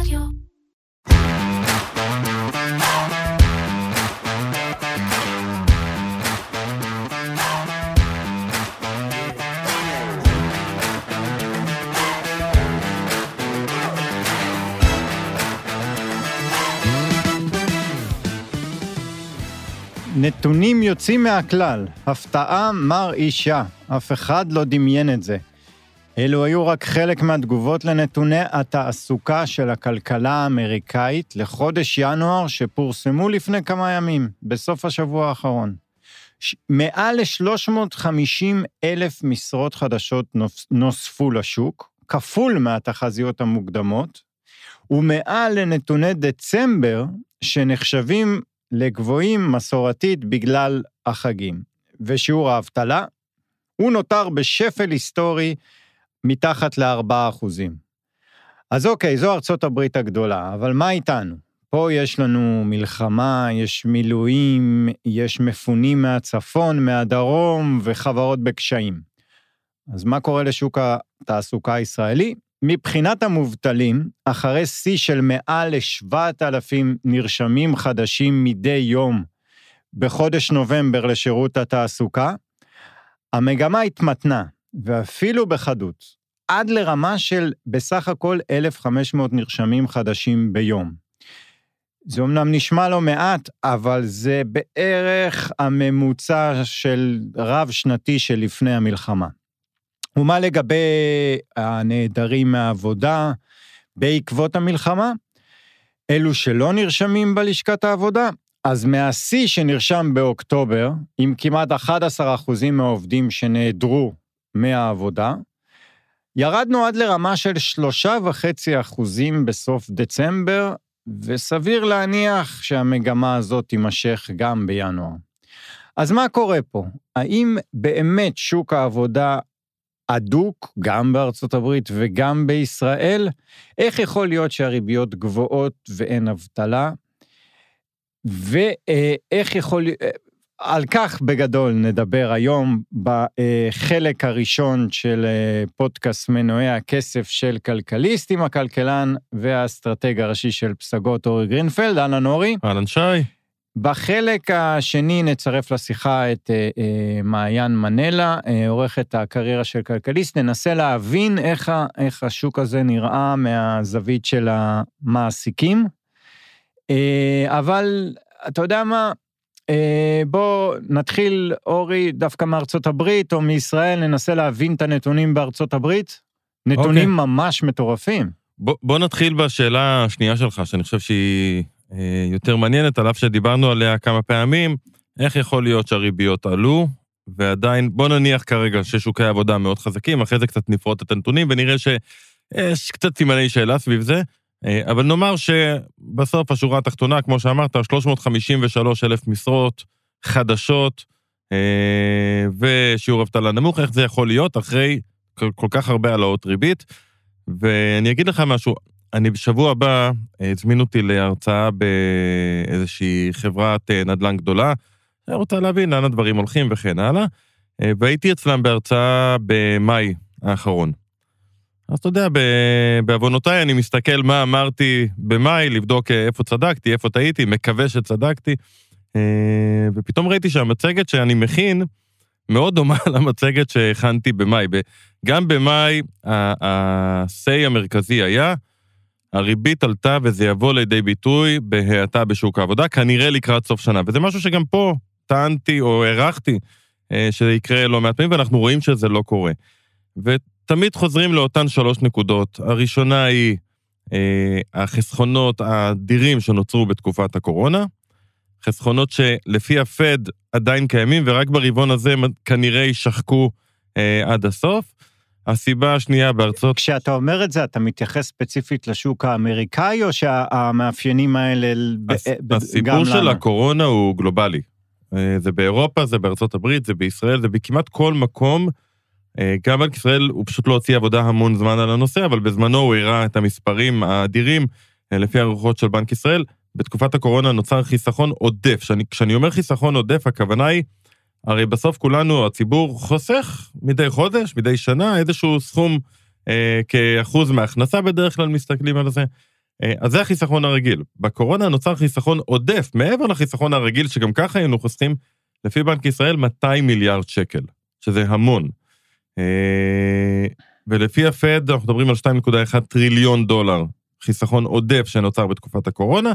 רדיו. נתונים יוצאים מהכלל, הפתעה מרעישה, אף אחד לא דמיין את זה. אלו היו רק חלק מהתגובות לנתוני התעסוקה של הכלכלה האמריקאית לחודש ינואר שפורסמו לפני כמה ימים, בסוף השבוע האחרון. ש- מעל ל-350 אלף משרות חדשות נוס- נוספו לשוק, כפול מהתחזיות המוקדמות, ומעל לנתוני דצמבר, שנחשבים לגבוהים מסורתית בגלל החגים. ושיעור האבטלה, הוא נותר בשפל היסטורי מתחת ל-4 אחוזים. אז אוקיי, זו ארצות הברית הגדולה, אבל מה איתנו? פה יש לנו מלחמה, יש מילואים, יש מפונים מהצפון, מהדרום וחברות בקשיים. אז מה קורה לשוק התעסוקה הישראלי? מבחינת המובטלים, אחרי שיא של מעל ל-7,000 נרשמים חדשים מדי יום בחודש נובמבר לשירות התעסוקה, המגמה התמתנה, ואפילו בחדות, עד לרמה של בסך הכל 1,500 נרשמים חדשים ביום. זה אומנם נשמע לא מעט, אבל זה בערך הממוצע של רב-שנתי שלפני המלחמה. ומה לגבי הנעדרים מהעבודה בעקבות המלחמה? אלו שלא נרשמים בלשכת העבודה, אז מהשיא שנרשם באוקטובר, עם כמעט 11% מהעובדים שנעדרו מהעבודה, ירדנו עד לרמה של 3.5% בסוף דצמבר, וסביר להניח שהמגמה הזאת תימשך גם בינואר. אז מה קורה פה? האם באמת שוק העבודה הדוק, גם בארצות הברית וגם בישראל? איך יכול להיות שהריביות גבוהות ואין אבטלה? ואיך יכול... על כך בגדול נדבר היום בחלק הראשון של פודקאסט מנועי הכסף של כלכליסט עם הכלכלן והאסטרטג הראשי של פסגות אורי גרינפלד. אהלן אורי. אהלן שי. בחלק השני נצרף לשיחה את אה, אה, מעיין מנלה, אה, עורכת הקריירה של כלכליסט, ננסה להבין איך, איך השוק הזה נראה מהזווית של המעסיקים. אה, אבל אתה יודע מה, אה, בוא נתחיל, אורי, דווקא מארצות הברית או מישראל, ננסה להבין את הנתונים בארצות הברית. נתונים okay. אוקיי. ממש מטורפים. בוא, בוא נתחיל בשאלה השנייה שלך, שאני חושב שהיא אה, יותר מעניינת, על אף שדיברנו עליה כמה פעמים, איך יכול להיות שהריביות עלו, ועדיין, בוא נניח כרגע ששוקי העבודה מאוד חזקים, אחרי זה קצת נפרוט את הנתונים ונראה שיש קצת סימני שאלה סביב זה, אה, אבל נאמר שבסוף השורה התחתונה, כמו שאמרת, 353 אלף משרות חדשות, אה, ושיעור אבטלה נמוך, איך זה יכול להיות אחרי כל, כך הרבה העלאות ריבית? ואני אגיד לך משהו, אני בשבוע הבא, אה, הזמינו אותי להרצאה באיזושהי חברת אה, נדל"ן גדולה, אני רוצה להבין לאן הדברים הולכים וכן הלאה, אה, והייתי אצלם בהרצאה במאי האחרון. אז אתה יודע, בעוונותיי אני מסתכל מה אמרתי במאי, לבדוק איפה צדקתי, איפה טעיתי, מקווה שצדקתי, ופתאום ראיתי שהמצגת שאני מכין מאוד דומה למצגת שהכנתי במאי. גם במאי ה-say המרכזי היה, הריבית עלתה וזה יבוא לידי ביטוי בהאטה בשוק העבודה, כנראה לקראת סוף שנה. וזה משהו שגם פה טענתי או הערכתי שזה יקרה לא מעט פעמים, ואנחנו רואים שזה לא קורה. ותמיד חוזרים לאותן שלוש נקודות. הראשונה היא אה, החסכונות האדירים שנוצרו בתקופת הקורונה, חסכונות שלפי הפד עדיין קיימים, ורק ברבעון הזה כנראה יישחקו אה, עד הסוף. הסיבה השנייה בארצות... כשאתה אומר את זה, אתה מתייחס ספציפית לשוק האמריקאי, או שהמאפיינים האלה הס... גם הסיפור של לנו? הקורונה הוא גלובלי. זה באירופה, זה בארצות הברית, זה בישראל, זה בכמעט כל מקום. גם בנק ישראל, הוא פשוט לא הוציא עבודה המון זמן על הנושא, אבל בזמנו הוא הראה את המספרים האדירים, לפי הערכות של בנק ישראל. בתקופת הקורונה נוצר חיסכון עודף. שאני, כשאני אומר חיסכון עודף, הכוונה היא, הרי בסוף כולנו, הציבור חוסך מדי חודש, מדי שנה, איזשהו סכום אה, כאחוז מההכנסה בדרך כלל מסתכלים על זה. אה, אז זה החיסכון הרגיל. בקורונה נוצר חיסכון עודף, מעבר לחיסכון הרגיל, שגם ככה היינו חוסכים, לפי בנק ישראל, 200 מיליארד שקל, שזה המון. אה, ולפי הפד, אנחנו מדברים על 2.1 טריליון דולר חיסכון עודף שנוצר בתקופת הקורונה.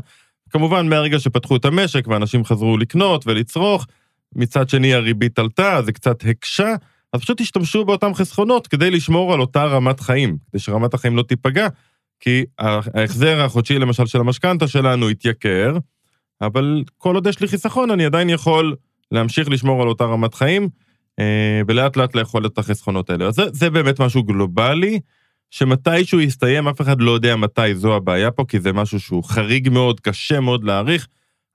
כמובן, מהרגע שפתחו את המשק ואנשים חזרו לקנות ולצרוך, מצד שני הריבית עלתה, זה קצת הקשה, אז פשוט השתמשו באותם חסכונות כדי לשמור על אותה רמת חיים, כדי שרמת החיים לא תיפגע, כי ההחזר החודשי למשל של המשכנתה שלנו התייקר, אבל כל עוד יש לי חיסכון, אני עדיין יכול להמשיך לשמור על אותה רמת חיים, ולאט לאט לאכול את החסכונות האלה. אז זה, זה באמת משהו גלובלי, שמתישהו יסתיים, אף אחד לא יודע מתי זו הבעיה פה, כי זה משהו שהוא חריג מאוד, קשה מאוד להעריך.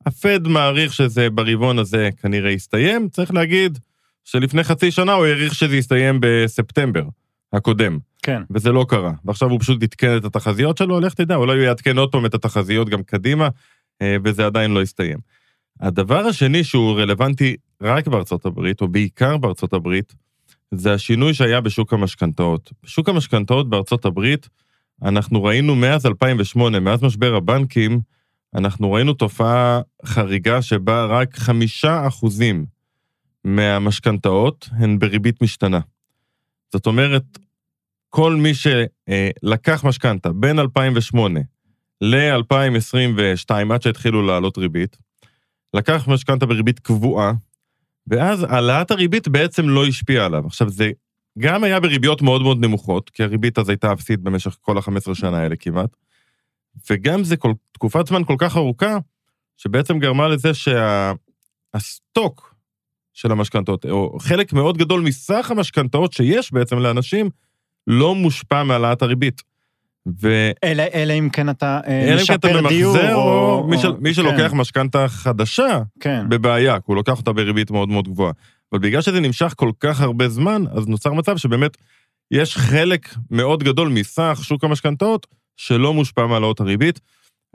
הפד מעריך שזה ברבעון הזה כנראה יסתיים, צריך להגיד שלפני חצי שנה הוא העריך שזה יסתיים בספטמבר הקודם. כן. וזה לא קרה. ועכשיו הוא פשוט עדכן את התחזיות שלו, לך תדע, אולי הוא יעדכן עוד פעם את התחזיות גם קדימה, אה, וזה עדיין לא יסתיים. הדבר השני שהוא רלוונטי רק בארצות הברית, או בעיקר בארצות הברית, זה השינוי שהיה בשוק המשכנתאות. בשוק המשכנתאות בארצות הברית, אנחנו ראינו מאז 2008, מאז משבר הבנקים, אנחנו ראינו תופעה חריגה שבה רק חמישה אחוזים מהמשכנתאות הן בריבית משתנה. זאת אומרת, כל מי שלקח משכנתה בין 2008 ל-2022, עד שהתחילו לעלות ריבית, לקח משכנתה בריבית קבועה, ואז העלאת הריבית בעצם לא השפיעה עליו. עכשיו, זה גם היה בריביות מאוד מאוד נמוכות, כי הריבית אז הייתה אפסית במשך כל ה-15 שנה האלה כמעט, וגם זה כל, תקופת זמן כל כך ארוכה, שבעצם גרמה לזה שהסטוק שה, של המשכנתאות, או חלק מאוד גדול מסך המשכנתאות שיש בעצם לאנשים, לא מושפע מהעלאת הריבית. ו... אלא, אלא אם כן אתה אה, משפר דיור, או... או... מי, של, מי שלוקח כן. משכנתה חדשה, כן. בבעיה, כי הוא לוקח אותה בריבית מאוד מאוד גבוהה. אבל בגלל שזה נמשך כל כך הרבה זמן, אז נוצר מצב שבאמת יש חלק מאוד גדול מסך שוק המשכנתאות שלא מושפע מהעלאות הריבית.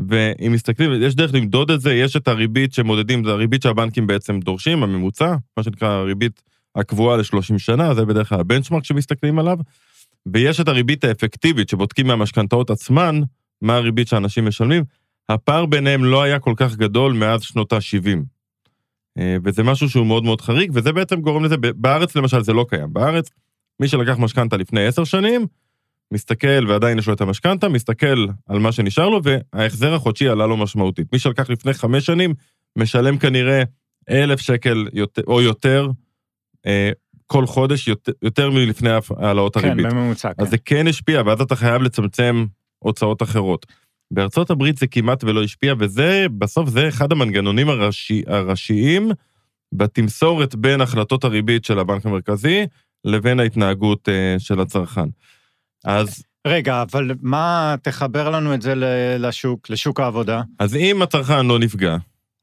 ואם מסתכלים, יש דרך למדוד את זה, יש את הריבית שמודדים, זה הריבית שהבנקים בעצם דורשים, הממוצע, מה שנקרא הריבית הקבועה ל-30 שנה, זה בדרך כלל הבנצ'מרק שמסתכלים עליו. ויש את הריבית האפקטיבית שבודקים מהמשכנתאות עצמן, מה הריבית שאנשים משלמים. הפער ביניהם לא היה כל כך גדול מאז שנות ה-70. אה, וזה משהו שהוא מאוד מאוד חריג, וזה בעצם גורם לזה, בארץ למשל זה לא קיים. בארץ, מי שלקח משכנתה לפני עשר שנים, מסתכל ועדיין יש לו את המשכנתה, מסתכל על מה שנשאר לו, וההחזר החודשי עלה לו משמעותית. מי שלקח לפני חמש שנים, משלם כנראה אלף שקל או יותר אה, כל חודש, יותר, יותר מלפני העלאות כן, הריבית. כן, בממוצע, כן. אז זה כן השפיע, ואז אתה חייב לצמצם הוצאות אחרות. בארצות הברית זה כמעט ולא השפיע, וזה, בסוף זה אחד המנגנונים הראשי, הראשיים בתמסורת בין החלטות הריבית של הבנק המרכזי לבין ההתנהגות uh, של הצרכן. אז... רגע, אבל מה, תחבר לנו את זה לשוק, לשוק העבודה. אז אם הצרכן לא נפגע,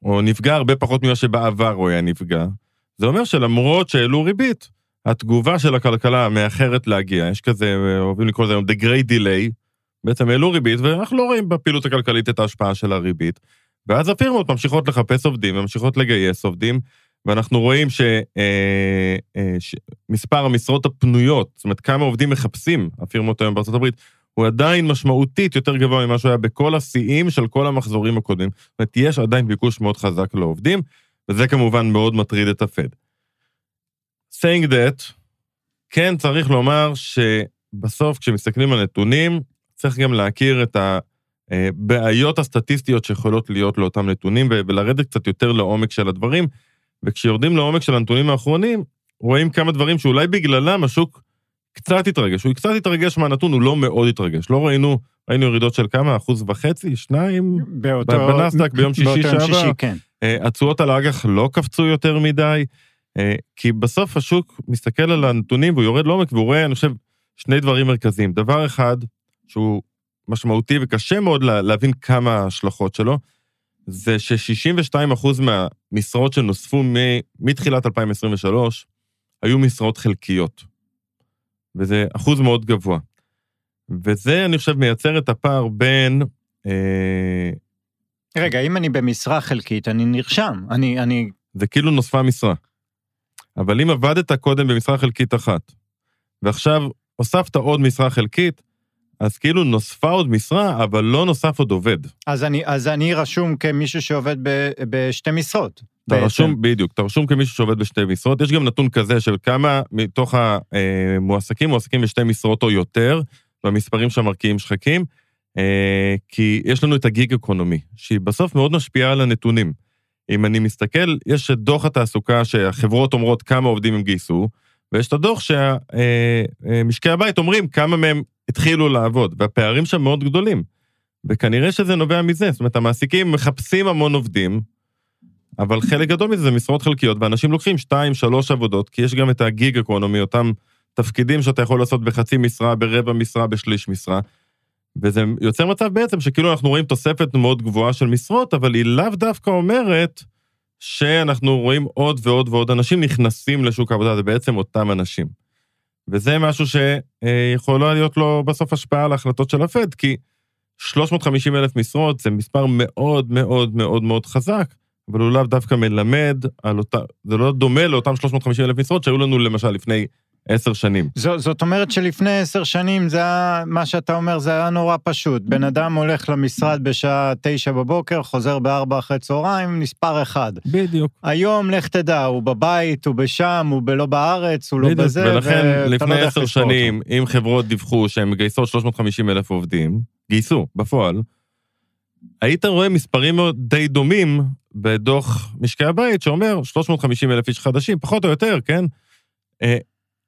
או נפגע הרבה פחות ממה שבעבר הוא היה נפגע, זה אומר שלמרות שהעלו ריבית, התגובה של הכלכלה מאחרת להגיע, יש כזה, אוהבים לקרוא לזה היום The Great Delay, בעצם העלו ריבית, ואנחנו לא רואים בפעילות הכלכלית את ההשפעה של הריבית. ואז הפירמות ממשיכות לחפש עובדים, ממשיכות לגייס עובדים, ואנחנו רואים שמספר אה, אה, המשרות הפנויות, זאת אומרת, כמה עובדים מחפשים הפירמות היום הברית, הוא עדיין משמעותית יותר גבוה ממה שהוא היה בכל השיאים של כל המחזורים הקודמים. זאת אומרת, יש עדיין ביקוש מאוד חזק לעובדים, וזה כמובן מאוד מטריד את הפד. Saying that, כן צריך לומר שבסוף כשמסתכלים על נתונים, צריך גם להכיר את הבעיות הסטטיסטיות שיכולות להיות לאותם נתונים ולרדת קצת יותר לעומק של הדברים, וכשיורדים לעומק של הנתונים האחרונים, רואים כמה דברים שאולי בגללם השוק קצת התרגש. הוא קצת התרגש מהנתון, הוא לא מאוד התרגש. לא ראינו, ראינו ירידות של כמה? אחוז וחצי? שניים? באותו... בנסדק ביום שישי שעבר. כן. אה, התשואות על האג"ח לא קפצו יותר מדי, כי בסוף השוק מסתכל על הנתונים והוא יורד לעומק והוא רואה, אני חושב, שני דברים מרכזיים. דבר אחד, שהוא משמעותי וקשה מאוד להבין כמה ההשלכות שלו, זה ש-62% מהמשרות שנוספו מתחילת 2023 היו משרות חלקיות. וזה אחוז מאוד גבוה. וזה, אני חושב, מייצר את הפער בין... אה... רגע, אם אני במשרה חלקית, אני נרשם. אני... אני... זה כאילו נוספה משרה. אבל אם עבדת קודם במשרה חלקית אחת, ועכשיו הוספת עוד משרה חלקית, אז כאילו נוספה עוד משרה, אבל לא נוסף עוד עובד. אז אני, אז אני רשום כמישהו שעובד ב, בשתי משרות. אתה בעצם. רשום, בדיוק, אתה רשום כמישהו שעובד בשתי משרות. יש גם נתון כזה של כמה מתוך המועסקים מועסקים בשתי משרות או יותר, והמספרים שם מרקיעים שחקים, אה, כי יש לנו את הגיג אקונומי, שהיא בסוף מאוד משפיעה על הנתונים. אם אני מסתכל, יש את דוח התעסוקה שהחברות אומרות כמה עובדים הם גייסו, ויש את הדוח שמשקי הבית אומרים כמה מהם התחילו לעבוד, והפערים שם מאוד גדולים. וכנראה שזה נובע מזה, זאת אומרת, המעסיקים מחפשים המון עובדים, אבל חלק גדול מזה זה משרות חלקיות, ואנשים לוקחים שתיים, שלוש עבודות, כי יש גם את הגיג אקונומי, אותם תפקידים שאתה יכול לעשות בחצי משרה, ברבע משרה, בשליש משרה. וזה יוצר מצב בעצם שכאילו אנחנו רואים תוספת מאוד גבוהה של משרות, אבל היא לאו דווקא אומרת שאנחנו רואים עוד ועוד ועוד אנשים נכנסים לשוק העבודה, זה בעצם אותם אנשים. וזה משהו שיכולה להיות לו בסוף השפעה על ההחלטות של הפד, כי 350 אלף משרות זה מספר מאוד מאוד מאוד מאוד חזק, אבל הוא לאו דווקא מלמד על אותה, זה לא דומה לאותם 350 אלף משרות שהיו לנו למשל לפני עשר שנים. זו, זאת אומרת שלפני עשר שנים זה היה, מה שאתה אומר, זה היה נורא פשוט. בן אדם הולך למשרד בשעה תשע בבוקר, חוזר בארבע אחרי צהריים, נספר אחד. בדיוק. היום, לך תדע, הוא בבית, הוא בשם, הוא לא בארץ, הוא לא בדיוק, בזה, ולכן ואתה לא לפני יודע איך עשר לספור אותו. שנים, אם חברות דיווחו שהן מגייסות 350 אלף עובדים, גייסו, בפועל, היית רואה מספרים די דומים בדוח משקי הבית, שאומר 350 אלף איש חדשים, פחות או יותר, כן?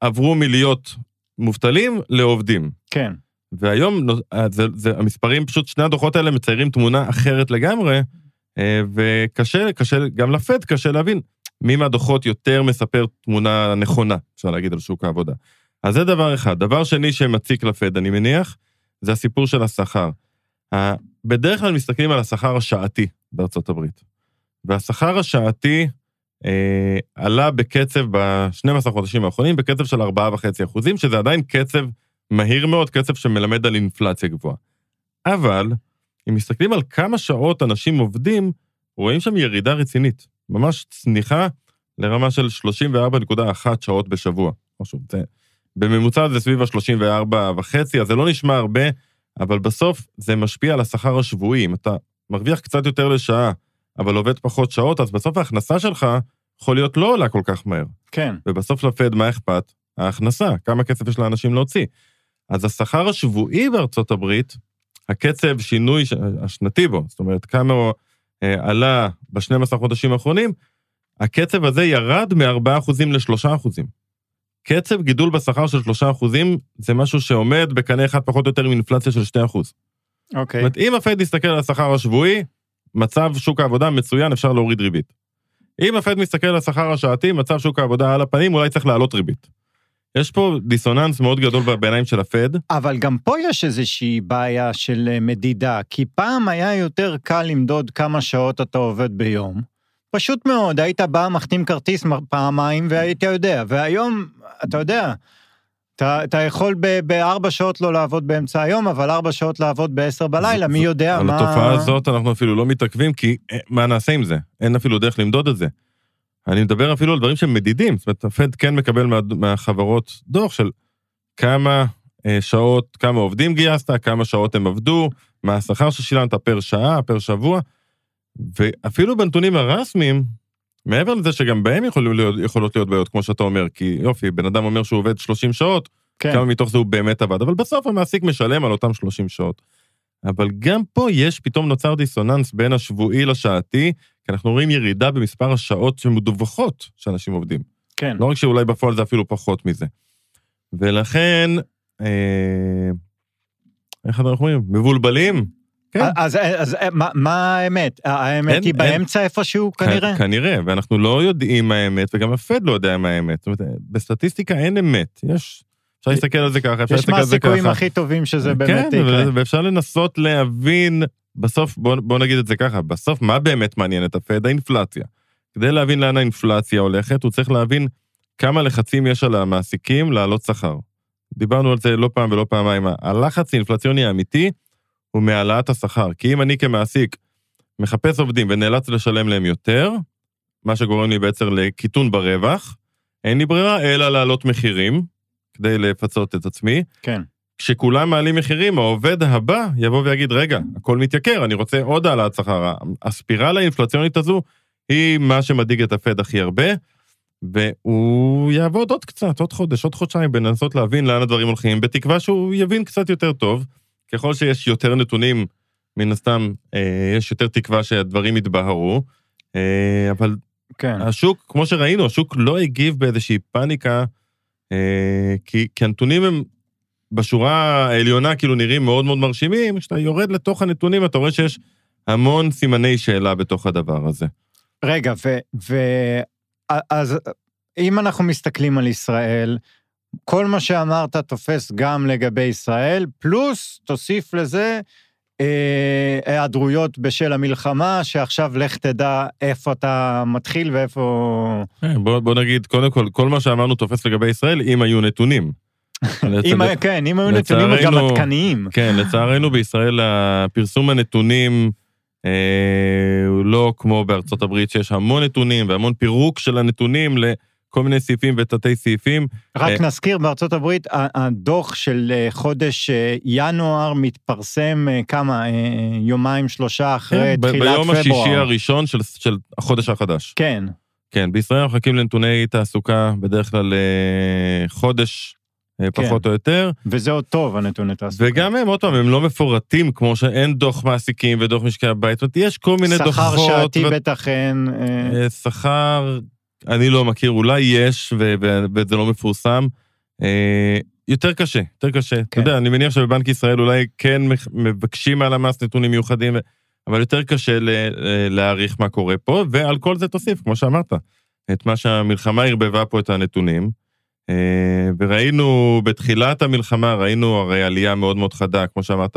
עברו מלהיות מובטלים לעובדים. כן. והיום אה, זה, זה, המספרים, פשוט שני הדוחות האלה מציירים תמונה אחרת לגמרי, אה, וקשה, קשה, גם לפד קשה להבין מי מהדוחות יותר מספר תמונה נכונה, אפשר להגיד, על שוק העבודה. אז זה דבר אחד. דבר שני שמציק לפד, אני מניח, זה הסיפור של השכר. בדרך כלל מסתכלים על השכר השעתי בארצות הברית. והשכר השעתי אה, עלה בקצב ב-12 חודשים האחרונים, בקצב של 4.5 אחוזים, שזה עדיין קצב מהיר מאוד, קצב שמלמד על אינפלציה גבוהה. אבל, אם מסתכלים על כמה שעות אנשים עובדים, רואים שם ירידה רצינית. ממש צניחה לרמה של 34.1 שעות בשבוע. משהו, זה, בממוצע זה סביב ה-34 וחצי, אז זה לא נשמע הרבה, אבל בסוף זה משפיע על השכר השבועי. אם אתה מרוויח קצת יותר לשעה, אבל עובד פחות שעות, אז בסוף ההכנסה שלך יכול להיות לא עולה כל כך מהר. כן. ובסוף לפד, מה אכפת? ההכנסה, כמה כסף יש לאנשים להוציא. אז השכר השבועי בארצות הברית, הקצב שינוי השנתי בו, זאת אומרת, כמה הוא אה, עלה ב-12 חודשים האחרונים, הקצב הזה ירד מ-4% ל-3%. קצב גידול בשכר של 3% זה משהו שעומד בקנה אחד פחות או יותר עם אינפלציה של 2%. זאת אוקיי. אומרת, אם הפד יסתכל על השכר השבועי, מצב שוק העבודה מצוין, אפשר להוריד ריבית. אם הפד מסתכל על השכר השעתי, מצב שוק העבודה על הפנים, אולי צריך להעלות ריבית. יש פה דיסוננס מאוד גדול בעיניים של הפד. אבל גם פה יש איזושהי בעיה של אה, מדידה, כי פעם היה יותר קל למדוד כמה שעות אתה עובד ביום. פשוט מאוד, היית בא, מחתים כרטיס פעמיים והיית יודע, והיום, אתה יודע, אתה, אתה יכול בארבע שעות לא לעבוד באמצע היום, אבל ארבע שעות לעבוד בעשר בלילה, מי יודע על מה... התופעה הזאת אנחנו אפילו לא מתעכבים, כי אה, מה נעשה עם זה? אין אפילו דרך למדוד את זה. אני מדבר אפילו על דברים שהם מדידים, זאת אומרת, הפד כן מקבל מה, מהחברות דוח של כמה אה, שעות, כמה עובדים גייסת, כמה שעות הם עבדו, מה השכר ששילמת פר שעה, פר שבוע, ואפילו בנתונים הרשמיים, מעבר לזה שגם בהם יכולים להיות, יכולות להיות בעיות, כמו שאתה אומר, כי יופי, בן אדם אומר שהוא עובד 30 שעות, כן, כמה מתוך זה הוא באמת עבד, אבל בסוף המעסיק משלם על אותם 30 שעות. אבל גם פה יש, פתאום נוצר דיסוננס בין השבועי לשעתי, כי אנחנו רואים ירידה במספר השעות שמדווחות שאנשים עובדים. כן. לא רק שאולי בפועל זה אפילו פחות מזה. ולכן, אה, איך אנחנו אומרים? מבולבלים? כן. אז, אז, אז מה, מה האמת? האמת אין- היא אין- באמצע איפשהו כנראה? כנראה, ואנחנו לא יודעים מה האמת, וגם הפד לא יודע מה האמת. זאת אומרת, בסטטיסטיקה אין אמת. יש, אפשר להסתכל על זה ככה, אפשר יש להסתכל על זה ככה. הסיכויים הכי טובים שזה באמת כן, יקרה. ו- ואפשר לנסות להבין, בסוף, בוא, בוא נגיד את זה ככה, בסוף מה באמת מעניין את הפד? האינפלציה. כדי להבין לאן האינפלציה הולכת, הוא צריך להבין כמה לחצים יש על המעסיקים להעלות שכר. דיברנו על זה לא פעם ולא פעמיים. הלחץ האינפלציוני האמיתי הוא מהעלאת השכר. כי אם אני כמעסיק מחפש עובדים ונאלץ לשלם להם יותר, מה שגורם לי בעצם לקיטון ברווח, אין לי ברירה אלא להעלות מחירים כדי לפצות את עצמי. כן. כשכולם מעלים מחירים, העובד הבא יבוא ויגיד, רגע, הכל מתייקר, אני רוצה עוד העלאת שכר. הספירלה האינפלציונית הזו היא מה שמדאיג את הפד הכי הרבה, והוא יעבוד עוד קצת, עוד חודש, עוד חודשיים, בלנסות להבין לאן הדברים הולכים, בתקווה שהוא יבין קצת יותר טוב. ככל שיש יותר נתונים, מן הסתם, אה, יש יותר תקווה שהדברים יתבהרו, אה, אבל כן. השוק, כמו שראינו, השוק לא הגיב באיזושהי פאניקה, אה, כי, כי הנתונים הם בשורה העליונה כאילו נראים מאוד מאוד מרשימים, כשאתה יורד לתוך הנתונים אתה רואה שיש המון סימני שאלה בתוך הדבר הזה. רגע, ו... ו... אז אם אנחנו מסתכלים על ישראל, כל מה שאמרת תופס גם לגבי ישראל, פלוס תוסיף לזה אה, היעדרויות בשל המלחמה, שעכשיו לך תדע איפה אתה מתחיל ואיפה... כן, בוא, בוא נגיד, קודם כל, כל מה שאמרנו תופס לגבי ישראל, אם היו נתונים. אם, כן, אם היו נתונים גם עדכניים. כן, לצערנו בישראל הפרסום הנתונים אה, הוא לא כמו בארצות הברית, שיש המון נתונים והמון פירוק של הנתונים לכל מיני סעיפים ותתי סעיפים. רק אה, נזכיר, בארצות הברית הדוח של אה, חודש ינואר מתפרסם כמה, יומיים, שלושה אחרי כן, תחילת פברואר. ביום השישי הראשון של, של החודש החדש. כן. כן, בישראל אנחנו מחכים לנתוני תעסוקה בדרך כלל חודש אה, כן. פחות או יותר. וזה עוד טוב, הנתוני תעסוקה. וגם הם, עוד פעם, הם לא מפורטים, כמו שאין דוח מעסיקים ודוח משקי הבית. זאת אומרת, יש כל מיני דוחות. שכר שעתי ו... בטח אין. אה, אה... שכר, אני לא מכיר, אולי יש, ו- ו- וזה לא מפורסם. אה, יותר קשה, יותר קשה. כן. אתה יודע, אני מניח שבבנק ישראל אולי כן מבקשים על המס נתונים מיוחדים, אבל יותר קשה להעריך מה קורה פה, ועל כל זה תוסיף, כמו שאמרת, את מה שהמלחמה ערבבה פה את הנתונים. אה, וראינו בתחילת המלחמה, ראינו הרי עלייה מאוד מאוד חדה, כמו שאמרת,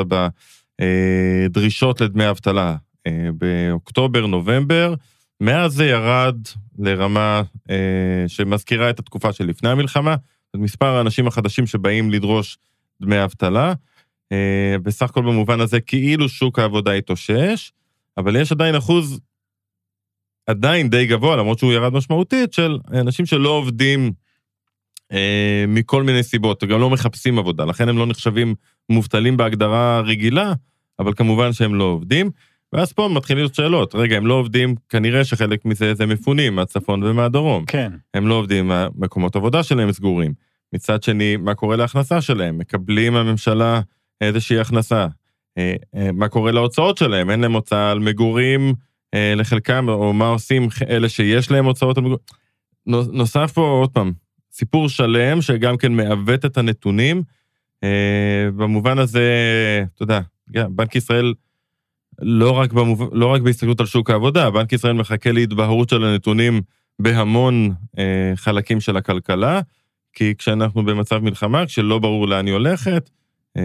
בדרישות לדמי אבטלה אה, באוקטובר, נובמבר. מאז זה ירד לרמה אה, שמזכירה את התקופה שלפני המלחמה, את מספר האנשים החדשים שבאים לדרוש דמי אבטלה. בסך הכל במובן הזה כאילו שוק העבודה התאושש, אבל יש עדיין אחוז עדיין די גבוה, למרות שהוא ירד משמעותית, של אנשים שלא עובדים אה, מכל מיני סיבות, גם לא מחפשים עבודה, לכן הם לא נחשבים מובטלים בהגדרה רגילה, אבל כמובן שהם לא עובדים. ואז פה מתחילים שאלות, רגע, הם לא עובדים, כנראה שחלק מזה זה מפונים מהצפון ומהדרום. כן. הם לא עובדים, מקומות עבודה שלהם סגורים. מצד שני, מה קורה להכנסה שלהם? מקבלים הממשלה איזושהי הכנסה. אה, אה, מה קורה להוצאות שלהם? אין להם הוצאה על מגורים לחלקם, או מה עושים אלה שיש להם הוצאות על מגורים? נוסף פה, עוד פעם, סיפור שלם שגם כן מעוות את הנתונים. אה, במובן הזה, אתה יודע, בנק ישראל, לא רק, במוב... לא רק בהסתכלות על שוק העבודה, בנק ישראל מחכה להתבהרות של הנתונים בהמון אה, חלקים של הכלכלה, כי כשאנחנו במצב מלחמה, כשלא ברור לאן היא הולכת, אה,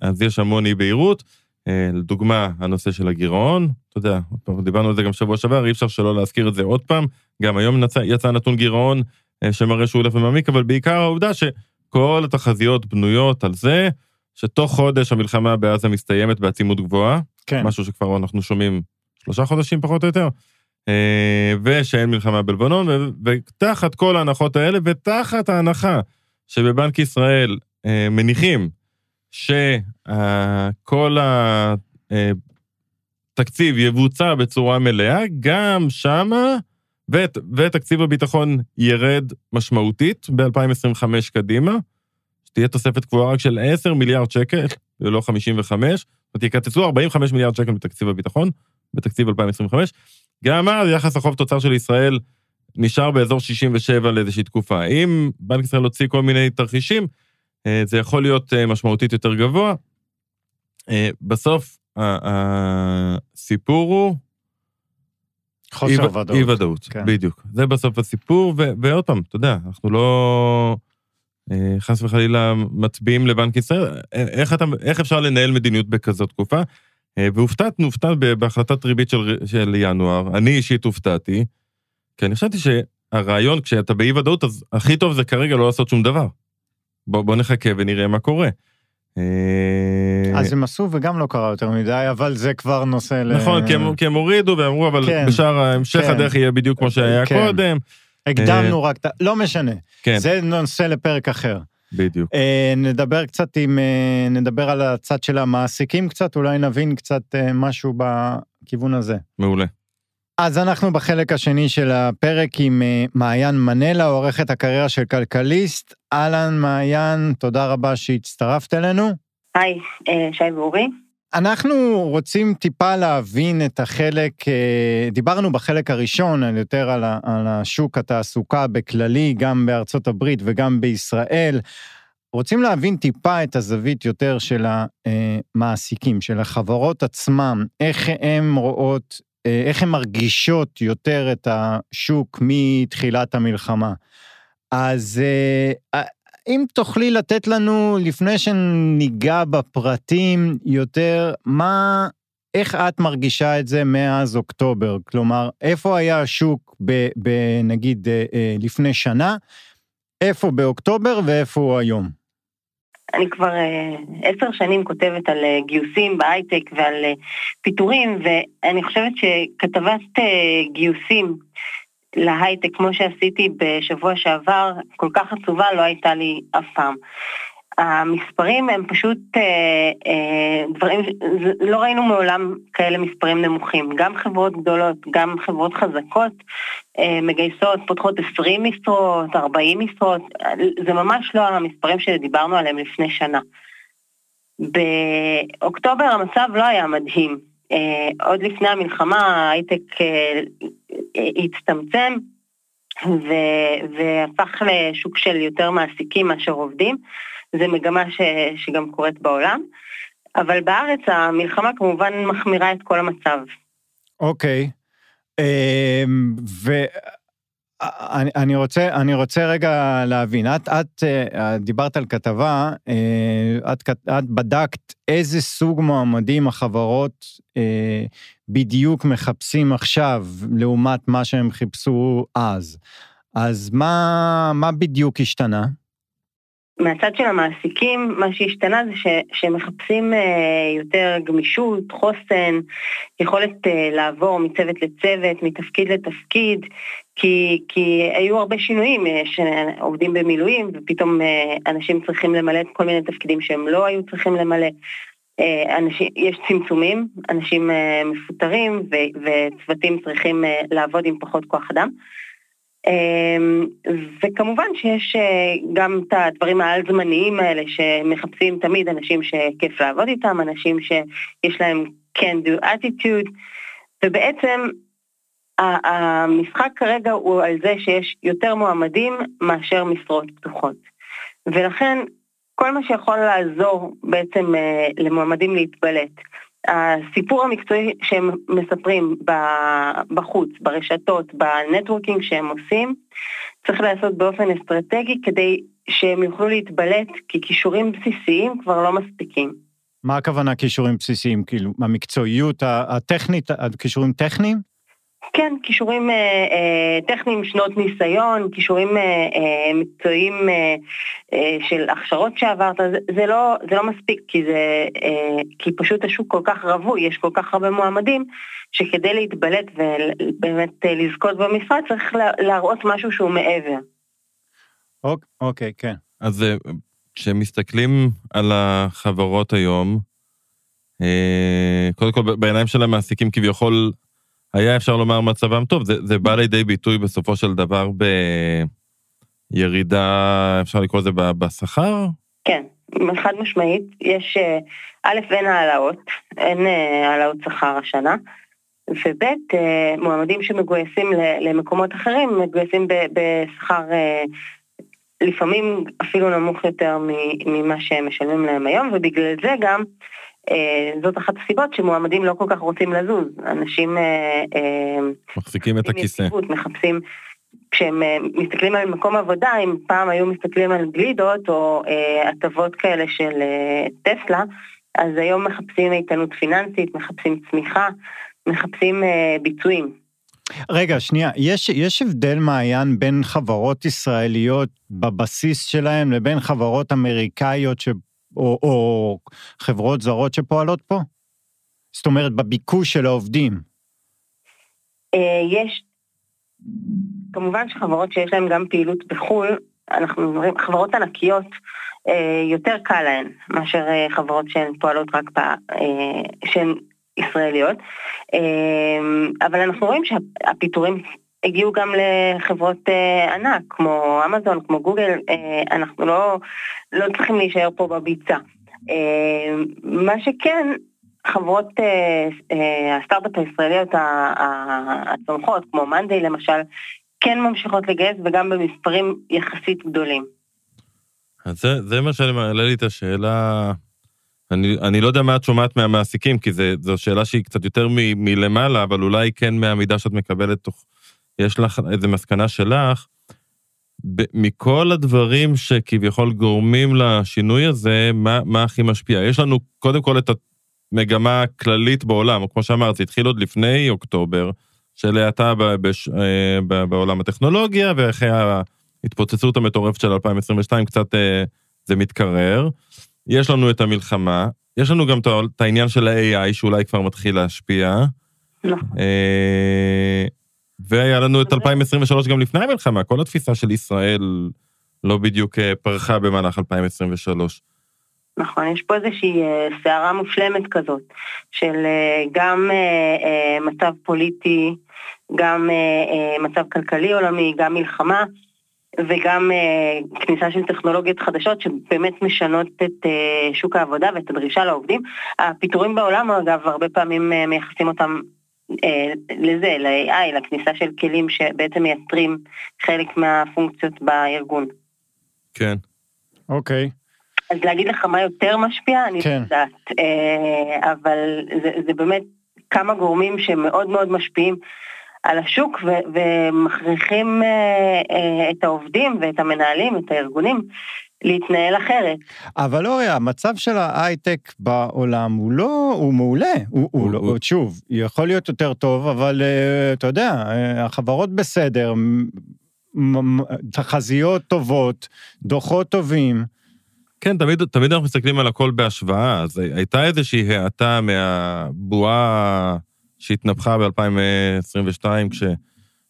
אז יש המון אי בהירות. אה, לדוגמה, הנושא של הגירעון, אתה יודע, דיברנו על זה גם שבוע שעבר, אי אפשר שלא להזכיר את זה עוד פעם. גם היום יצא, יצא נתון גירעון אה, שמראה שהוא הולך ומעמיק, אבל בעיקר העובדה שכל התחזיות בנויות על זה שתוך חודש המלחמה בעזה מסתיימת בעצימות גבוהה, כן. משהו שכבר אנחנו שומעים שלושה חודשים פחות או יותר, אה, ושאין מלחמה בלבנון, ותחת כל ההנחות האלה, ותחת ההנחה שבבנק ישראל אה, מניחים שכל התקציב יבוצע בצורה מלאה, גם שמה ות, ותקציב הביטחון ירד משמעותית ב-2025 קדימה, שתהיה תוספת קבועה רק של 10 מיליארד שקל, ולא 55, זאת יקצצו 45 מיליארד שקל מתקציב הביטחון, בתקציב 2025. גם אז יחס החוב תוצר של ישראל נשאר באזור 67 לאיזושהי תקופה. אם בנק ישראל הוציא כל מיני תרחישים, אה, זה יכול להיות אה, משמעותית יותר גבוה. אה, בסוף, הסיפור הוא חוסר אי, ודאות. אי ודאות, כן. בדיוק. זה בסוף הסיפור, ו- ועוד פעם, אתה יודע, אנחנו לא חס וחלילה מצביעים לבנק ישראל, איך, אתה, איך אפשר לנהל מדיניות בכזאת תקופה? אה, והופתענו, הופתענו בהחלטת ריבית של, של ינואר, אני אישית הופתעתי, כי אני חשבתי שהרעיון, כשאתה באי ודאות, אז הכי טוב זה כרגע לא לעשות שום דבר. בוא, בוא נחכה ונראה מה קורה. אה, אז הם עשו וגם לא קרה יותר מדי, אבל זה כבר נושא ל... נכון, כי הם, כי הם הורידו ואמרו, אבל כן, בשאר המשך כן, הדרך יהיה בדיוק כמו שהיה כן. קודם. הקדמנו רק, לא משנה. כן. זה נושא לפרק אחר. בדיוק. אה, נדבר קצת עם, אה, נדבר על הצד של המעסיקים קצת, אולי נבין קצת אה, משהו בכיוון הזה. מעולה. אז אנחנו בחלק השני של הפרק עם אה, מעיין מנלה, עורכת הקריירה של כלכליסט. אהלן, מעיין, תודה רבה שהצטרפת אלינו. היי, אה, שי ואורי. אנחנו רוצים טיפה להבין את החלק, אה, דיברנו בחלק הראשון על יותר על, על השוק התעסוקה בכללי, גם בארצות הברית וגם בישראל. רוצים להבין טיפה את הזווית יותר של המעסיקים, של החברות עצמם, איך הן רואות, אה, איך הן מרגישות יותר את השוק מתחילת המלחמה. אז אה, אם תוכלי לתת לנו, לפני שניגע בפרטים יותר, מה, איך את מרגישה את זה מאז אוקטובר? כלומר, איפה היה השוק, ב, ב, נגיד, אה, אה, לפני שנה, איפה באוקטובר ואיפה הוא היום? אני כבר עשר שנים כותבת על גיוסים בהייטק ועל פיטורים, ואני חושבת שכתבת גיוסים להייטק כמו שעשיתי בשבוע שעבר, כל כך עצובה לא הייתה לי אף פעם. המספרים הם פשוט אה, אה, דברים, לא ראינו מעולם כאלה מספרים נמוכים. גם חברות גדולות, גם חברות חזקות אה, מגייסות, פותחות 20 משרות, 40 משרות, זה ממש לא המספרים שדיברנו עליהם לפני שנה. באוקטובר המצב לא היה מדהים. אה, עוד לפני המלחמה ההייטק אה, הצטמצם ו- והפך לשוק של יותר מעסיקים מאשר עובדים. זו מגמה ש- שגם קורית בעולם. אבל בארץ המלחמה כמובן מחמירה את כל המצב. אוקיי. Okay. אמ, ו... אני, אני, רוצה, אני רוצה רגע להבין, את, את אה, דיברת על כתבה, אה, את, את בדקת איזה סוג מועמדים החברות אה, בדיוק מחפשים עכשיו, לעומת מה שהם חיפשו אז. אז מה, מה בדיוק השתנה? מהצד של המעסיקים, מה שהשתנה זה ש, שמחפשים אה, יותר גמישות, חוסן, יכולת אה, לעבור מצוות לצוות, מתפקיד לתפקיד, כי, כי היו הרבה שינויים, יש עובדים במילואים ופתאום אה, אנשים צריכים למלא את כל מיני תפקידים שהם לא היו צריכים למלא. אה, אנשים, יש צמצומים, אנשים אה, מפוטרים וצוותים צריכים אה, לעבוד עם פחות כוח אדם. וכמובן שיש גם את הדברים העל-זמניים האלה שמחפשים תמיד אנשים שכיף לעבוד איתם, אנשים שיש להם can do attitude, ובעצם המשחק כרגע הוא על זה שיש יותר מועמדים מאשר משרות פתוחות. ולכן כל מה שיכול לעזור בעצם אה, למועמדים להתבלט. הסיפור המקצועי שהם מספרים בחוץ, ברשתות, בנטוורקינג שהם עושים, צריך לעשות באופן אסטרטגי כדי שהם יוכלו להתבלט, כי כישורים בסיסיים כבר לא מספיקים. מה הכוונה כישורים בסיסיים? כאילו, המקצועיות הטכנית, כישורים טכניים? כן, כישורים אה, אה, טכניים, שנות ניסיון, כישורים אה, אה, מקצועיים אה, אה, של הכשרות שעברת, זה, זה, לא, זה לא מספיק, כי, זה, אה, כי פשוט השוק כל כך רווי, יש כל כך הרבה מועמדים, שכדי להתבלט ובאמת אה, לזכות במשרד צריך לה, להראות משהו שהוא מעבר. אוקיי, כן. אז אה, כשמסתכלים על החברות היום, אה, קודם כל בעיניים של המעסיקים כביכול, היה אפשר לומר מצבם טוב, זה, זה בא לידי ביטוי בסופו של דבר בירידה, אפשר לקרוא לזה בשכר? כן, חד משמעית, יש, אה, א', אין העלאות, אין אה, העלאות שכר השנה, וב', אה, מועמדים שמגויסים למקומות אחרים, מגויסים בשכר לפעמים אפילו נמוך יותר ממה שהם משלמים להם היום, ובגלל זה גם זאת אחת הסיבות שמועמדים לא כל כך רוצים לזוז. אנשים... אה, אה, מחזיקים את הכיסא. מחפשים, כשהם מסתכלים על מקום עבודה, אם פעם היו מסתכלים על גלידות או הטבות כאלה של טסלה, אז היום מחפשים איתנות פיננסית, מחפשים צמיחה, מחפשים ביצועים. רגע, שנייה, יש, יש הבדל מעיין בין חברות ישראליות בבסיס שלהם לבין חברות אמריקאיות ש... או, או חברות זרות שפועלות פה? זאת אומרת, בביקוש של העובדים. אה, יש, כמובן שחברות שיש להן גם פעילות בחו"ל, אנחנו אומרים, חברות ענקיות, יותר קל להן מאשר חברות שהן פועלות רק ב... שהן ישראליות, אבל אנחנו רואים שהפיטורים הגיעו גם לחברות ענק, כמו אמזון, כמו גוגל, אנחנו לא, לא צריכים להישאר פה בביצה. מה שכן, חברות הסטארט-אפ הישראליות הצומחות, כמו מאנדיי למשל, כן ממשיכות לגייס וגם במספרים יחסית גדולים. אז זה, זה מה שמעלה לי את השאלה, אני, אני לא יודע מה את שומעת מהמעסיקים, כי זה, זו שאלה שהיא קצת יותר מ, מלמעלה, אבל אולי כן מהמידע שאת מקבלת תוך... יש לך איזה מסקנה שלך. מכל הדברים שכביכול גורמים לשינוי הזה, מה, מה הכי משפיע? יש לנו קודם כל את המגמה הכללית בעולם, כמו שאמרתי, התחיל עוד לפני אוקטובר, של האטה אה, בעולם הטכנולוגיה, ואחרי ההתפוצצות המטורפת של 2022 קצת אה, זה מתקרר. יש לנו את המלחמה, יש לנו גם את העניין של ה-AI שאולי כבר מתחיל להשפיע. נכון. אה, והיה לנו את 2023 גם לפני המלחמה, כל התפיסה של ישראל לא בדיוק פרחה במהלך 2023. נכון, יש פה איזושהי סערה מושלמת כזאת, של גם מצב פוליטי גם אה, אה, מצב כלכלי עולמי, גם מלחמה וגם אה, כניסה של טכנולוגיות חדשות שבאמת משנות את שוק העבודה ואת הדרישה לעובדים. הפיטורים בעולם, אגב, הרבה פעמים מייחסים אותם לזה, ל-AI, לכניסה של כלים שבעצם מייצרים חלק מהפונקציות בארגון. כן. אוקיי. אז להגיד לך מה יותר משפיע, אני כן. יודעת, אבל זה, זה באמת כמה גורמים שמאוד מאוד משפיעים על השוק ו- ומכריחים אה, אה, את העובדים ואת המנהלים, את הארגונים, להתנהל אחרת. אבל אורי, המצב של ההייטק בעולם הוא לא, הוא מעולה. הוא, הוא, הוא לא, שוב, יכול להיות יותר טוב, אבל uh, אתה יודע, uh, החברות בסדר, תחזיות טובות, דוחות טובים. כן, תמיד, תמיד אנחנו מסתכלים על הכל בהשוואה, אז הייתה איזושהי האטה מהבועה שהתנפחה ב-2022, כש...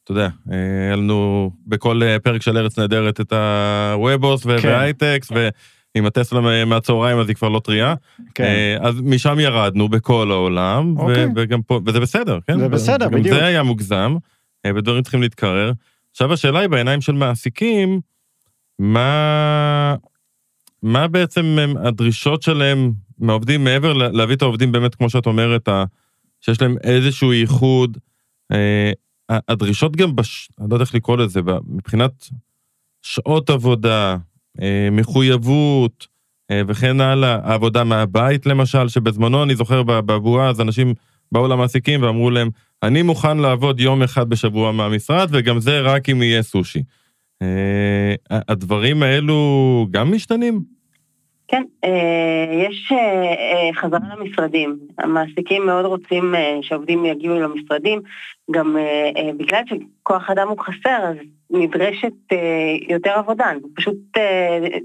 אתה יודע, היה לנו בכל אה, פרק של ארץ נהדרת את הוובוס כן. והייטקס, ועם הטסלה מהצהריים אז היא כבר לא טריה. כן. אה, אז משם ירדנו בכל העולם, אוקיי. וגם פה, וזה בסדר, כן? זה בסדר, בדיוק. גם זה היה מוגזם, אה, ודברים צריכים להתקרר. עכשיו השאלה היא בעיניים של מעסיקים, מה, מה בעצם הדרישות שלהם מהעובדים, מעבר להביא את העובדים באמת, כמו שאת אומרת, שיש להם איזשהו ייחוד. הדרישות גם, בש... אני לא יודע איך לקרוא לזה, מבחינת שעות עבודה, אה, מחויבות אה, וכן הלאה, העבודה מהבית למשל, שבזמנו אני זוכר בבועה, אז אנשים באו למעסיקים ואמרו להם, אני מוכן לעבוד יום אחד בשבוע מהמשרד, וגם זה רק אם יהיה סושי. אה, הדברים האלו גם משתנים? כן, אה, יש אה, אה, חזרה למשרדים. המעסיקים מאוד רוצים שהעובדים יגיעו למשרדים, גם בגלל שכוח אדם הוא חסר, אז נדרשת יותר עבודה, פשוט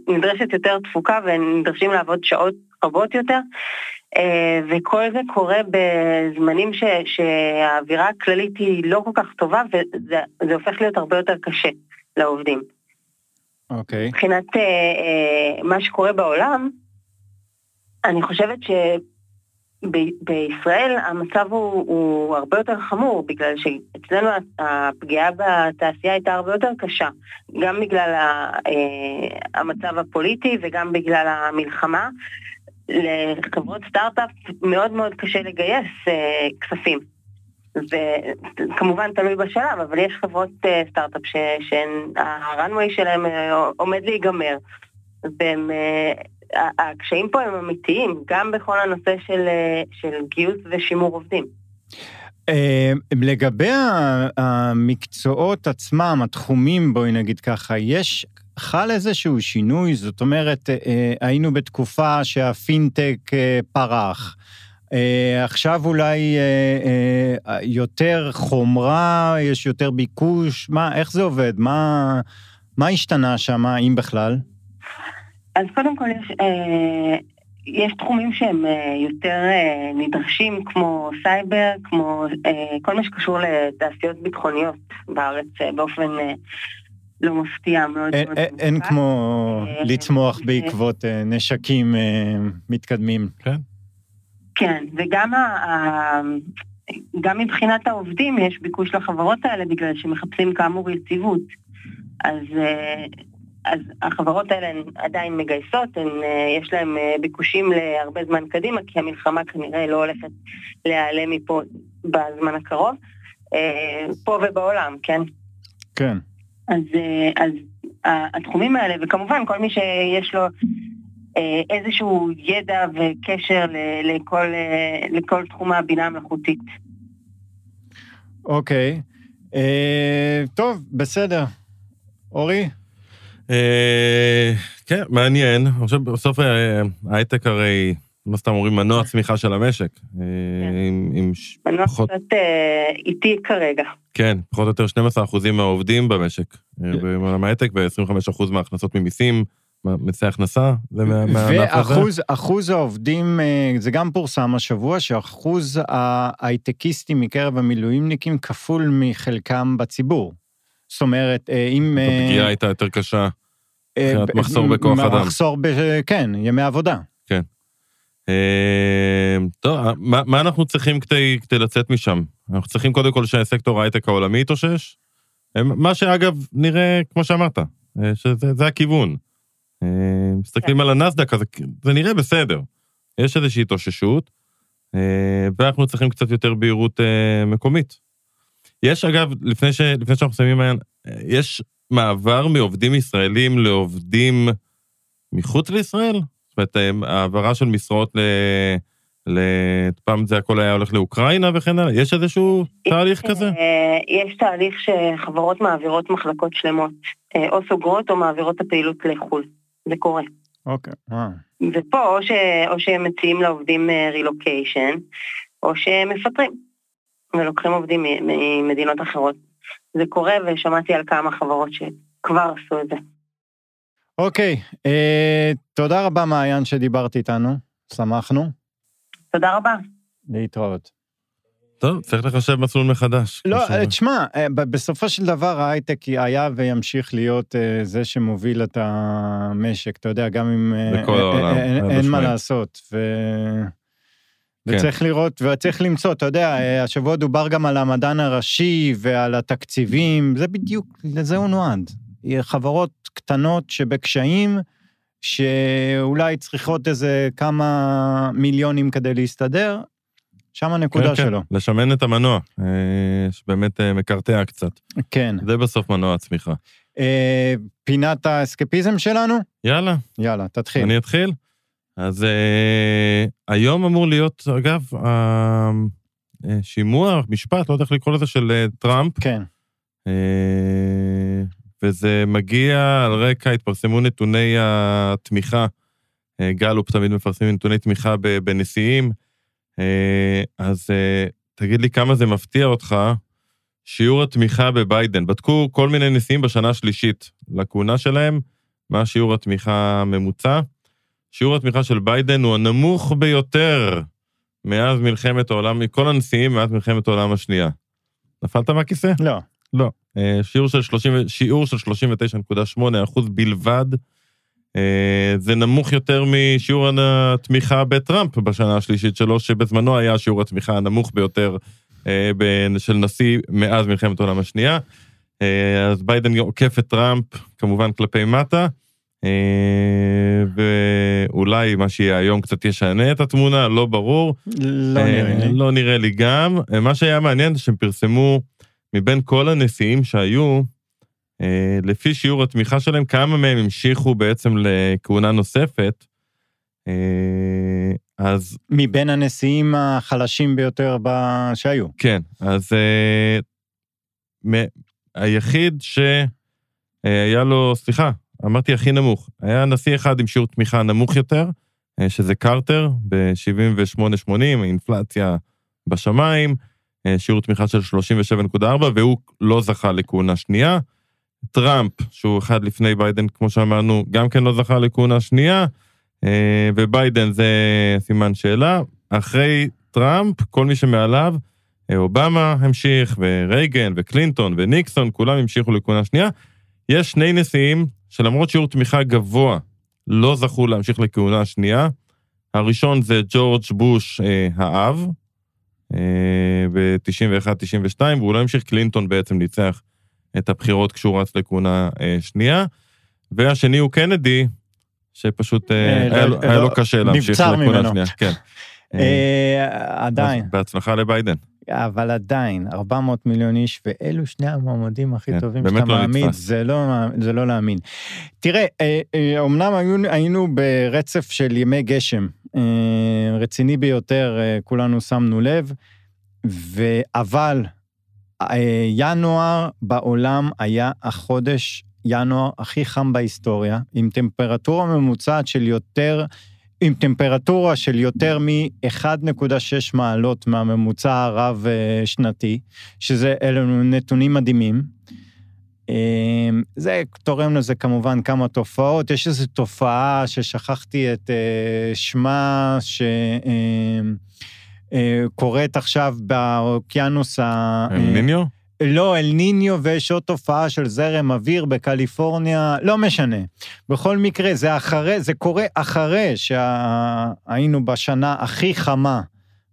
נדרשת יותר תפוקה ונדרשים לעבוד שעות רבות יותר, וכל זה קורה בזמנים ש, שהאווירה הכללית היא לא כל כך טובה, וזה הופך להיות הרבה יותר קשה לעובדים. אוקיי. Okay. מבחינת אה, אה, מה שקורה בעולם, אני חושבת שבישראל המצב הוא, הוא הרבה יותר חמור, בגלל שאצלנו הפגיעה בתעשייה הייתה הרבה יותר קשה, גם בגלל ה, אה, המצב הפוליטי וגם בגלל המלחמה. לחברות סטארט-אפ מאוד מאוד קשה לגייס אה, כספים. וכמובן תלוי בשלב, אבל יש חברות אה, סטארט-אפ שהרנווי שלהם אה, עומד להיגמר. והקשיים אה, פה הם אמיתיים, גם בכל הנושא של, של גיוס ושימור עובדים. לגבי המקצועות עצמם, התחומים, בואי נגיד ככה, יש, חל איזשהו שינוי? זאת אומרת, היינו בתקופה שהפינטק פרח. Uh, עכשיו אולי uh, uh, יותר חומרה, יש יותר ביקוש, מה, איך זה עובד? מה, מה השתנה שם, אם בכלל? אז קודם כל יש, uh, יש תחומים שהם uh, יותר uh, נדרשים, כמו סייבר, כמו uh, כל מה שקשור לתעשיות ביטחוניות בארץ uh, באופן uh, לא מפתיע, מאוד אין, מאוד אין. כמו לצמוח בעקבות נשקים מתקדמים. כן. כן, וגם ה, גם מבחינת העובדים יש ביקוש לחברות האלה בגלל שמחפשים כאמור יציבות. אז, אה, אז החברות האלה הן עדיין מגייסות, הן, אה, יש להן אה, ביקושים להרבה זמן קדימה, כי המלחמה כנראה לא הולכת להיעלם מפה בזמן הקרוב. פה ובעולם, כן? כן. אז, אז התחומים האלה, וכמובן כל מי שיש לו איזשהו ידע וקשר ל- לכל, אה, לכל תחום הבינה המלאכותית. אוקיי. אה, טוב, בסדר. אורי? אה, כן, מעניין. אני חושב, בסוף אה, ההייטק הרי, לא סתם אומרים מנוע צמיחה של המשק. אה, עם- עם ש- מנוע פחות- קצת אה, איטי כרגע. כן, פחות או יותר 12% מהעובדים במשק. אה, כן. בעולם ההייטק ו-25% מההכנסות ממיסים, מיסי הכנסה, זה. ואחוז אחוז העובדים, אה, זה גם פורסם השבוע, שאחוז ההייטקיסטים מקרב המילואימניקים כפול מחלקם בציבור. זאת אומרת, אה, אם... אה, הפגיעה הייתה יותר קשה. מבחינת מחסור בכוח אדם. מחסור, כן, ימי עבודה. אה, טוב, מה, מה אנחנו צריכים כדי, כדי לצאת משם? אנחנו צריכים קודם כל שסקטור ההייטק העולמי יתאושש. מה שאגב נראה, כמו שאמרת, שזה זה הכיוון. אה, מסתכלים על הנסדק, אז זה- נראה בסדר. יש איזושהי התאוששות, אה, ואנחנו צריכים קצת יותר בהירות אה, מקומית. יש אגב, לפני, ש, לפני שאנחנו מסיימים, יש מעבר מעובדים ישראלים לעובדים מחוץ לישראל? זאת אומרת, העברה של משרות ל... ל... פעם זה הכל היה הולך לאוקראינה וכן הלאה? יש איזשהו תהליך כזה? יש תהליך שחברות מעבירות מחלקות שלמות, או סוגרות או מעבירות את הפעילות לחו"ל. זה קורה. אוקיי, אה. ופה או, ש, או שהם מציעים לעובדים רילוקיישן, או שהם מפטרים, ולוקחים עובדים ממדינות אחרות. זה קורה ושמעתי על כמה חברות שכבר עשו את זה. אוקיי, אה, תודה רבה, מעיין, שדיברת איתנו. שמחנו. תודה רבה. להתראות. טוב, צריך לחשב מסלול מחדש. לא, שאומרים. תשמע, אה, בסופו של דבר ההייטק היה וימשיך להיות אה, זה שמוביל את המשק, אתה יודע, גם אם... אה, בכל אה, העולם, אה, אין- מה. לעשות. כן. וצריך לראות, וצריך למצוא, אתה יודע, אה, השבוע דובר גם על המדען הראשי ועל התקציבים, זה בדיוק, לזה הוא נועד. אה, חברות קטנות שבקשיים, שאולי צריכות איזה כמה מיליונים כדי להסתדר, שם הנקודה כן, כן, שלו. לשמן את המנוע, אה, שבאמת אה, מקרטע קצת. כן. זה בסוף מנוע הצמיחה. אה, פינת האסקפיזם שלנו? יאללה, יאללה, תתחיל. אני אתחיל. אז אה, היום אמור להיות, אגב, אה, אה, משפט, לא יודע איך לקרוא לזה, של טראמפ, כן. אה, וזה מגיע על רקע, התפרסמו נתוני התמיכה. גלופ תמיד מפרסמים נתוני תמיכה בנשיאים. אה, אז אה, תגיד לי כמה זה מפתיע אותך, שיעור התמיכה בביידן. בדקו כל מיני נשיאים בשנה השלישית לכהונה שלהם, מה שיעור התמיכה הממוצע. שיעור התמיכה של ביידן הוא הנמוך ביותר מאז מלחמת העולם, מכל הנשיאים מאז מלחמת העולם השנייה. נפלת מהכיסא? לא. לא. אה, שיעור של 30, שיעור של 39.8 אחוז בלבד. אה, זה נמוך יותר משיעור התמיכה בטראמפ בשנה השלישית שלו, שבזמנו היה שיעור התמיכה הנמוך ביותר אה, של נשיא מאז מלחמת העולם השנייה. אה, אז ביידן עוקף את טראמפ, כמובן כלפי מטה. ואולי מה שיהיה היום קצת ישנה את התמונה, לא ברור. לא אה, נראה לי. לא נראה לי גם. מה שהיה מעניין זה שהם פרסמו מבין כל הנשיאים שהיו, לפי שיעור התמיכה שלהם, כמה מהם המשיכו בעצם לכהונה נוספת. אה, אז מבין הנשיאים החלשים ביותר ב- שהיו. כן, אז אה, מ- היחיד שהיה לו, סליחה, אמרתי הכי נמוך, היה נשיא אחד עם שיעור תמיכה נמוך יותר, אה, שזה קרטר ב-78-80, האינפלציה בשמיים, אה, שיעור תמיכה של 37.4, והוא לא זכה לכהונה שנייה. טראמפ, שהוא אחד לפני ביידן, כמו שאמרנו, גם כן לא זכה לכהונה שנייה, אה, וביידן זה סימן שאלה. אחרי טראמפ, כל מי שמעליו, אה, אובמה המשיך, ורייגן, וקלינטון, וניקסון, כולם המשיכו לכהונה שנייה. יש שני נשיאים שלמרות שיעור תמיכה גבוה, לא זכו להמשיך לכהונה שנייה. הראשון זה ג'ורג' בוש אה, האב, אה, ב-91-92, והוא לא המשיך, קלינטון בעצם ניצח את הבחירות כשהוא רץ לכהונה אה, שנייה. והשני הוא קנדי, שפשוט אה, אה, היה, לא- לו- לו לא- קשה להמשיך לכהונה. שנייה. כן. אה, אה, עדיין, בהצלחה לביידן. אבל עדיין, 400 מיליון איש, ואלו שני המועמדים הכי כן, טובים שאתה לא נתפס. זה לא, זה לא להאמין. תראה, אה, אה, אמנם היינו, היינו ברצף של ימי גשם, רציני ביותר, כולנו שמנו לב, ו... אבל ינואר בעולם היה החודש, ינואר הכי חם בהיסטוריה, עם טמפרטורה ממוצעת של יותר, עם טמפרטורה של יותר מ-1.6 מעלות מהממוצע הרב-שנתי, שזה, אלו נתונים מדהימים. אה, זה תורם לזה כמובן כמה תופעות. יש איזו תופעה ששכחתי את אה, שמה, שקורית עכשיו באוקיינוס ה... אל ניניו? לא, אל ניניו, ויש עוד תופעה של זרם אוויר בקליפורניה, לא משנה. בכל מקרה, זה אחרי, זה קורה אחרי שהיינו בשנה הכי חמה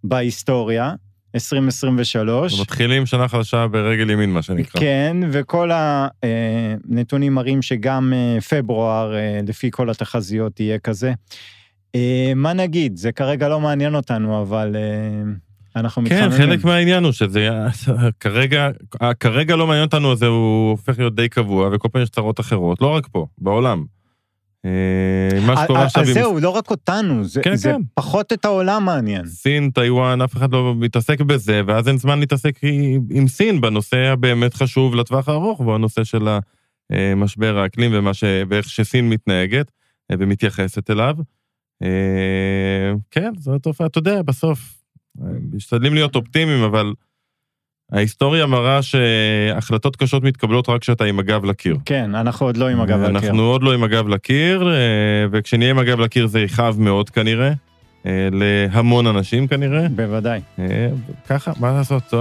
בהיסטוריה, 2023. מתחילים שנה חדשה ברגל ימין, מה שנקרא. כן, וכל הנתונים מראים שגם אה, פברואר, אה, לפי כל התחזיות, יהיה כזה. אה, מה נגיד? זה כרגע לא מעניין אותנו, אבל אה, אנחנו כן, מתחממים. חלק מהעניין הוא שזה כרגע, כרגע לא מעניין אותנו, אז הוא הופך להיות די קבוע, וכל פעם יש צרות אחרות, לא רק פה, בעולם. אה, מה שקורה אז עכשיו עם זהו, לא רק אותנו, זה, כן, זה כן. פחות את העולם מעניין. סין, טיוואן, אף אחד לא מתעסק בזה, ואז אין זמן להתעסק עם- סין בנושא הבאמת חשוב לטווח הארוך, והוא הנושא של המשבר האקלים ומה ש... ואיך שסין מתנהגת ומתייחסת אליו. אה, כן, זו תופעה, אתה יודע, בסוף, אה, משתדלים להיות אופטימיים, אבל ההיסטוריה מראה שהחלטות קשות מתקבלות רק כשאתה עם הגב לקיר. כן, אנחנו עוד לא עם הגב על הקיר. אנחנו עוד לא עם הגב לקיר, אה, וכשנהיה עם הגב לקיר זה יכאב מאוד כנראה, אה, להמון אנשים כנראה. בוודאי. ככה, מה לעשות,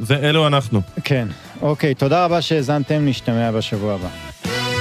זה אלו אנחנו. כן. אוקיי, תודה רבה שהאזנתם, נשתמע בשבוע הבא.